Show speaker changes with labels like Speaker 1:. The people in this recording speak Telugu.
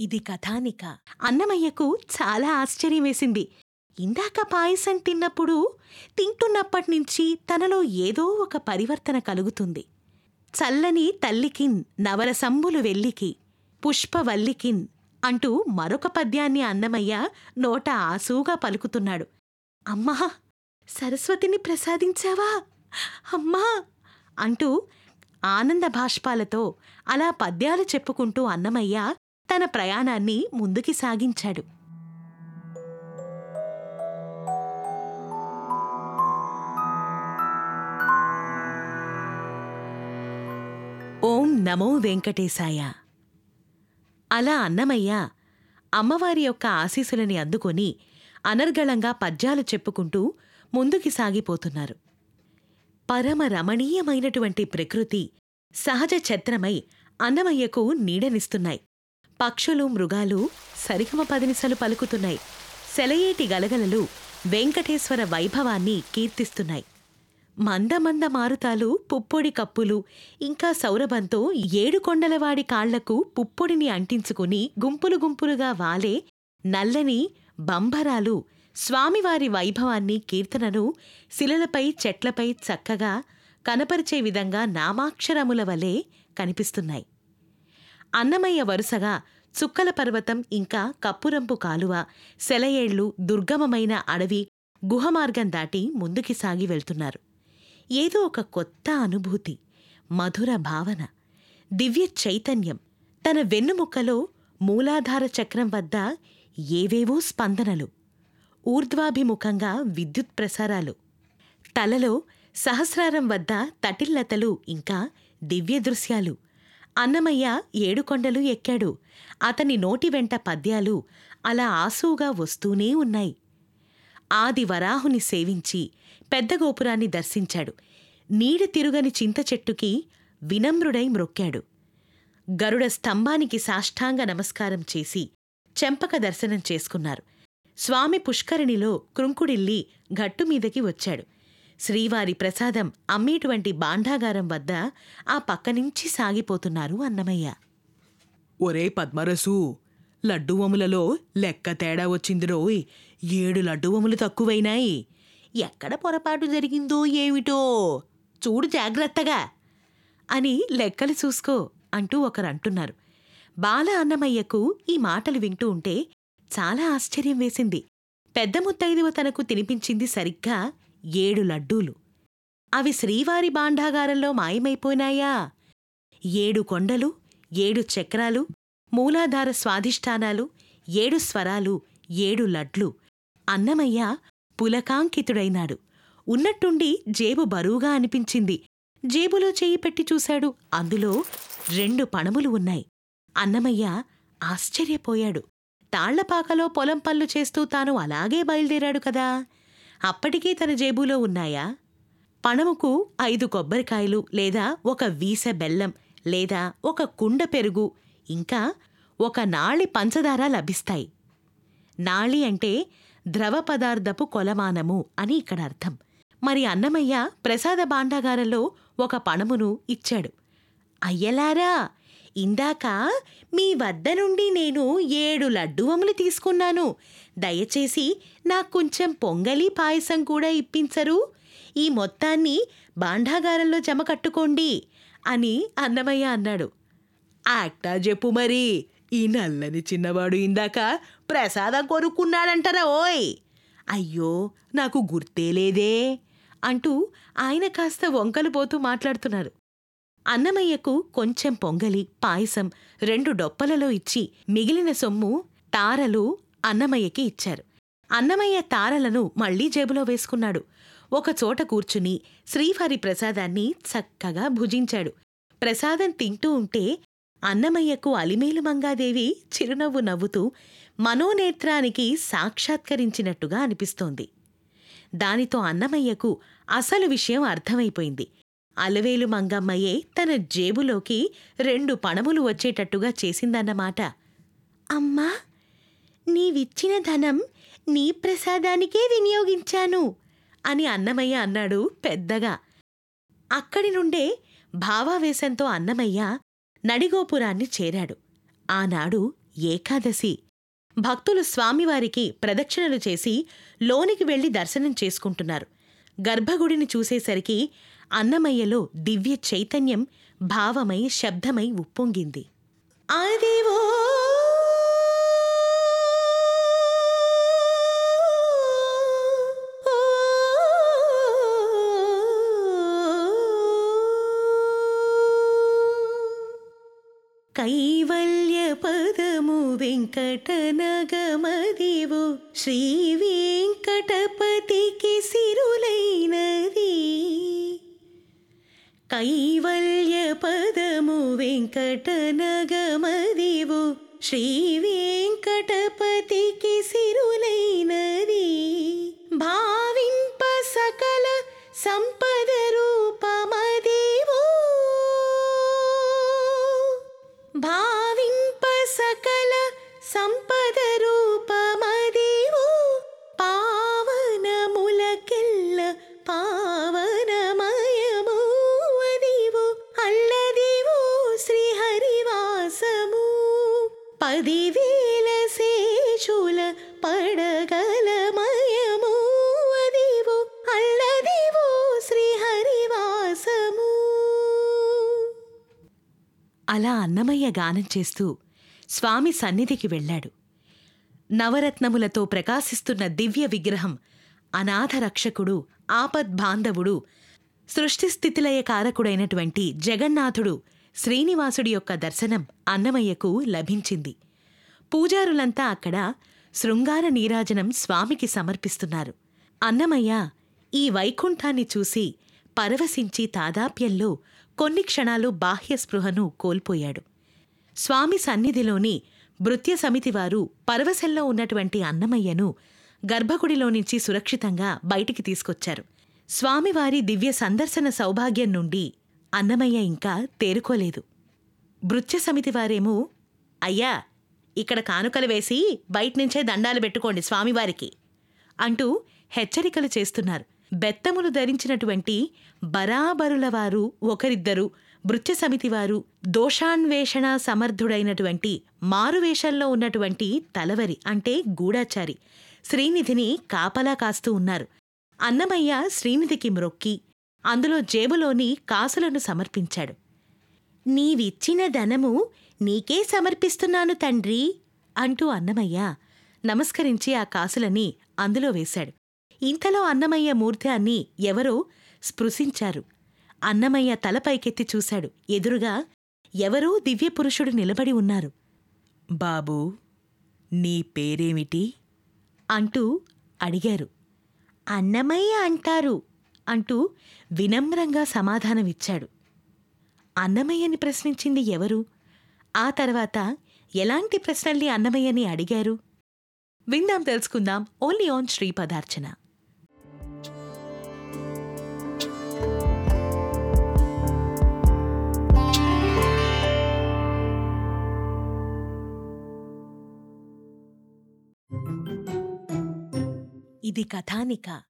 Speaker 1: ఇది కథానిక. అన్నమయ్యకు చాలా ఆశ్చర్యం వేసింది. ఇందాక పాయసం తిన్నప్పుడు తింటున్నప్పటినుంచి తనలో ఏదో ఒక పరివర్తన కలుగుతుంది. చల్లని తల్లికిన్ నవరసంబులు వెల్లికి పుష్పవల్లికిన్ అంటూ మరొక పద్యాన్ని అన్నమయ్య నోట ఆసూగా పలుకుతున్నాడు. అమ్మా సరస్వతిని ప్రసాదించావా? అమ్మా! అంటూ ఆనంద భాష్పాలతో అలా పద్యాలు చెప్పుకుంటూ అన్నమయ్య తన ప్రయాణాన్ని ముందుకి సాగించాడు. ఓం నమో వెంకటేశాయ. అలా అన్నమయ్య అమ్మవారి యొక్క ఆశీసులని అందుకొని అనర్గళంగా పద్యాలు చెప్పుకుంటూ ముందుకి సాగిపోతున్నారు. పరమ రమణీయమైనటువంటి ప్రకృతి సహజ ఛత్రమై అన్నమయ్యకు నీడనిస్తున్నాయి. పక్షులు మృగాలు సరిగమ పదినిసలు పలుకుతున్నాయి. సెలయేటి గలగలలు వెంకటేశ్వర వైభవాన్ని కీర్తిస్తున్నాయి. మందమంద మారుతాలు పుప్పొడి కప్పులు ఇంకా సౌరభంతో ఏడుకొండలవాడి కాళ్ళకు పుప్పొడిని అంటించుకుని గుంపులు గుంపులుగా వాలే నల్లని బంభరాలు స్వామివారి వైభవాన్ని కీర్తనను శిలలపై చెట్లపై చక్కగా కనపరిచే విధంగా నామాక్షరముల వలె కనిపిస్తున్నాయి. అన్నమయ్య వరుసగా చుక్కల పర్వతం ఇంకా కప్పురంపు కాలువ సెలయేళ్ళు దుర్గమమైన అడవి గుహమార్గం దాటి ముందుకి సాగి వెళ్తున్నారు. ఏదో ఒక కొత్త అనుభూతి మధుర భావన దివ్య చైతన్యం తన వెన్నుముక్కలో మూలాధార చక్రం వద్ద ఏవేవో స్పందనలు. ఊర్ధ్వాభిముఖంగా విద్యుత్ ప్రసారాలు. తలలో సహస్రారం వద్ద తటిల్లతలు ఇంకా దివ్య దృశ్యాలు. అన్నమయ్య ఏడుకొండలు ఎక్కాడు. అతని నోటి వెంట పద్యాలు అలా ఆసూగా వస్తూనే ఉన్నాయి. ఆది వరాహుని సేవించి పెద్ద గోపురాన్ని దర్శించాడు. నీడ తిరుగని చింత చెట్టుకి వినమ్రుడై మ్రొక్కాడు. గరుడ స్తంభానికి సాష్టాంగ నమస్కారం చేసి చెంపక దర్శనం చేసుకున్నారు. స్వామి పుష్కరిణిలో కృంకుడిల్లి గట్టుమీదకి వచ్చాడు. శ్రీవారి ప్రసాదం అమ్మేటువంటి బాండాగారం వద్ద ఆ పక్కనుంచి సాగిపోతున్నారు అన్నమయ్య.
Speaker 2: ఒరే పద్మరసు లడ్డువములలో లెక్క తేడా వచ్చిందిరోయ్ ఏడు లడ్డువములు తక్కువైనాయి.
Speaker 1: ఎక్కడ పొరపాటు జరిగిందో ఏమిటో? చూడు జాగ్రత్తగా. అని లెక్కలు చూసుకో అంటూ ఒకరంటున్నారు. బాల అన్నమయ్యకు ఈ మాటలు వింటూ ఉంటే చాలా ఆశ్చర్యం వేసింది. పెద్ద ముత్తైదువ తనకు తినిపించింది సరిగ్గా ఏడు లడ్డూలు. అవి శ్రీవారి బాండాగారంలో మాయమైపోయినాయా? ఏడు కొండలు ఏడు చక్రాలు మూలాధార స్వాధిష్టానాలు ఏడు స్వరాలు ఏడు లడ్లు. అన్నమయ్య పులకాంకితుడైనాడు. ఉన్నట్టుండి జేబు బరువుగా అనిపించింది. జేబులో చేయి పెట్టి చూశాడు. అందులో రెండు పణములు ఉన్నాయి. అన్నమయ్య ఆశ్చర్యపోయాడు. తాళ్ళపాకలో పొలం పనులు చేస్తూ తాను అలాగే బయలుదేరాడు కదా. అప్పటికీ తన జేబులో ఉన్నాయా? పణముకు ఐదు కొబ్బరికాయలు లేదా ఒక వీస బెల్లం లేదా ఒక కుండ పెరుగు ఇంకా ఒక నాళి పంచదార లభిస్తాయి. నాళి అంటే ద్రవ పదార్థపు కొలమానము అని ఇక్కడ అర్థం. మరి అన్నమయ్య ప్రసాద భాండాగారంలో ఒక పణమును ఇచ్చాడు. అయ్యలారా! ఇందాక మీ వద్ద నుండి నేను ఏడు లడ్డువములు తీసుకున్నాను. దయచేసి నాకు కొంచెం పొంగలి పాయసం కూడా ఇప్పించరు. ఈ మొత్తాన్ని బాండాగారంలో జమ కట్టుకోండి అని అన్నమయ్య అన్నాడు.
Speaker 2: ఆక్టా చెప్పు మరి ఈ నల్లని చిన్నవాడు ఇందాక ప్రసాదం కొనుక్కున్నాడంటారా ఓయ్.
Speaker 1: అయ్యో నాకు గుర్తే లేదే అంటూ ఆయన కాస్త వంకలు పోతూ మాట్లాడుతున్నారు. అన్నమయ్యకు కొంచెం పొంగలి పాయసం రెండు డొప్పలలో ఇచ్చి మిగిలిన సొమ్ము తారలు అన్నమయ్యకి ఇచ్చారు. అన్నమయ్య తారలను మళ్ళీ జేబులో వేసుకున్నాడు. ఒకచోట కూర్చుని శ్రీవారి ప్రసాదాన్ని చక్కగా భుజించాడు. ప్రసాదం తింటూ ఉంటే అన్నమయ్యకు అలిమేలు మంగాదేవి చిరునవ్వు నవ్వుతూ మనోనేత్రానికి సాక్షాత్కరించినట్టుగా అనిపిస్తోంది. దానితో అన్నమయ్యకు అసలు విషయం అర్థమైపోయింది. అలవేలు మంగమ్మయ్యే తన జేబులోకి రెండు పణములు వచ్చేటట్టుగా చేసిందన్నమాట. అమ్మా నీవిచ్చిన ధనం నీ ప్రసాదానికే వినియోగించాను అని అన్నమయ్య అన్నాడు పెద్దగా. అక్కడి నుండే భావావేశంతో అన్నమయ్య నడిగోపురాన్ని చేరాడు. ఆనాడు ఏకాదశి. భక్తులు స్వామివారికి ప్రదక్షిణలు చేసి లోనికి వెళ్ళి దర్శనం చేసుకుంటున్నారు. గర్భగుడిని చూసేసరికి అన్నమయ్యలో దివ్య చైతన్యం భావమై శబ్దమై ఉప్పొంగింది. అదివో కైవల్య పదము వెంకటనగమదివు శ్రీ వెంకటపతికి సిరులైనది. కైవల్య పదము వెంకటనగమదివు శ్రీ వెంకటపతికి సిరులైనది భావింప సకల సంపద రూపమదేవో భావింప సకల సంపద పదివేల శేషుల పడగలమయము అదివో అల్లదివో శ్రీహరివాసము. అలా అన్నమయ్య గానం చేస్తూ స్వామి సన్నిధికి వెళ్ళాడు. నవరత్నములతో ప్రకాశిస్తున్న దివ్య విగ్రహం అనాథ రక్షకుడు ఆపద్బాంధవుడు సృష్టిస్థితిలయ కారకుడైనటువంటి జగన్నాథుడు శ్రీనివాసుడి యొక్క దర్శనం అన్నమయ్యకు లభించింది. పూజారులంతా అక్కడ శృంగార నీరాజనం స్వామికి సమర్పిస్తున్నారు. అన్నమయ్య ఈ వైకుంఠాన్ని చూసి పరవశించి తాదాప్యంలో కొన్ని క్షణాలు బాహ్య స్పృహను కోల్పోయాడు. స్వామి సన్నిధిలోని భృత్య సమితివారు పరవశంలో ఉన్నటువంటి అన్నమయ్యను గర్భగుడిలో నుంచి సురక్షితంగా బయటికి తీసుకొచ్చారు. స్వామివారి దివ్య సందర్శన సౌభాగ్యం నుండి అన్నమయ్య ఇంకా తేరుకోలేదు. భృత్య సమితివారేమో అయ్యా ఇక్కడ కానుకలు వేసి బయటనుంచే దండాలు పెట్టుకోండి స్వామివారికి అంటూ హెచ్చరికలు చేస్తున్నారు. బెత్తములు ధరించినటువంటి బరాబరుల వారు ఒకరిద్దరు భృత్య సమితి వారు దోషాన్వేషణ సమర్థుడైనటువంటి మారువేషంలో ఉన్నటువంటి తలవరి అంటే గూఢాచారి. శ్రీనిధిని కాపలా కాస్తూ ఉన్నారు. అన్నమయ్య శ్రీనిధికి మ్రొక్కి అందులో జేబులోని కాసులను సమర్పించాడు. నీవిచ్చిన ధనము నీకే సమర్పిస్తున్నాను తండ్రి అంటూ అన్నమయ్య నమస్కరించి ఆ కాసులని అందులో వేశాడు. ఇంతలో అన్నమయ్య మూర్ధాన్ని ఎవరో స్పృశించారు. అన్నమయ్య తలపైకెత్తి చూశాడు. ఎదురుగా ఎవరో దివ్యపురుషుడు నిలబడి ఉన్నారు.
Speaker 2: బాబూ నీ పేరేమిటి?
Speaker 1: అంటూ అడిగారు. అన్నమయ్య అంటారు అంటూ వినమ్రంగా సమాధానమిచ్చాడు. అన్నమయ్యని ప్రశ్నించింది ఎవరు? ఆ తర్వాత ఎలాంటి ప్రశ్నల్ని అన్నమయ్యని అడిగారు? విందాం తెలుసుకుందాం ఓన్లీ ఆన్ శ్రీ పదార్చన. ఇది కథానిక.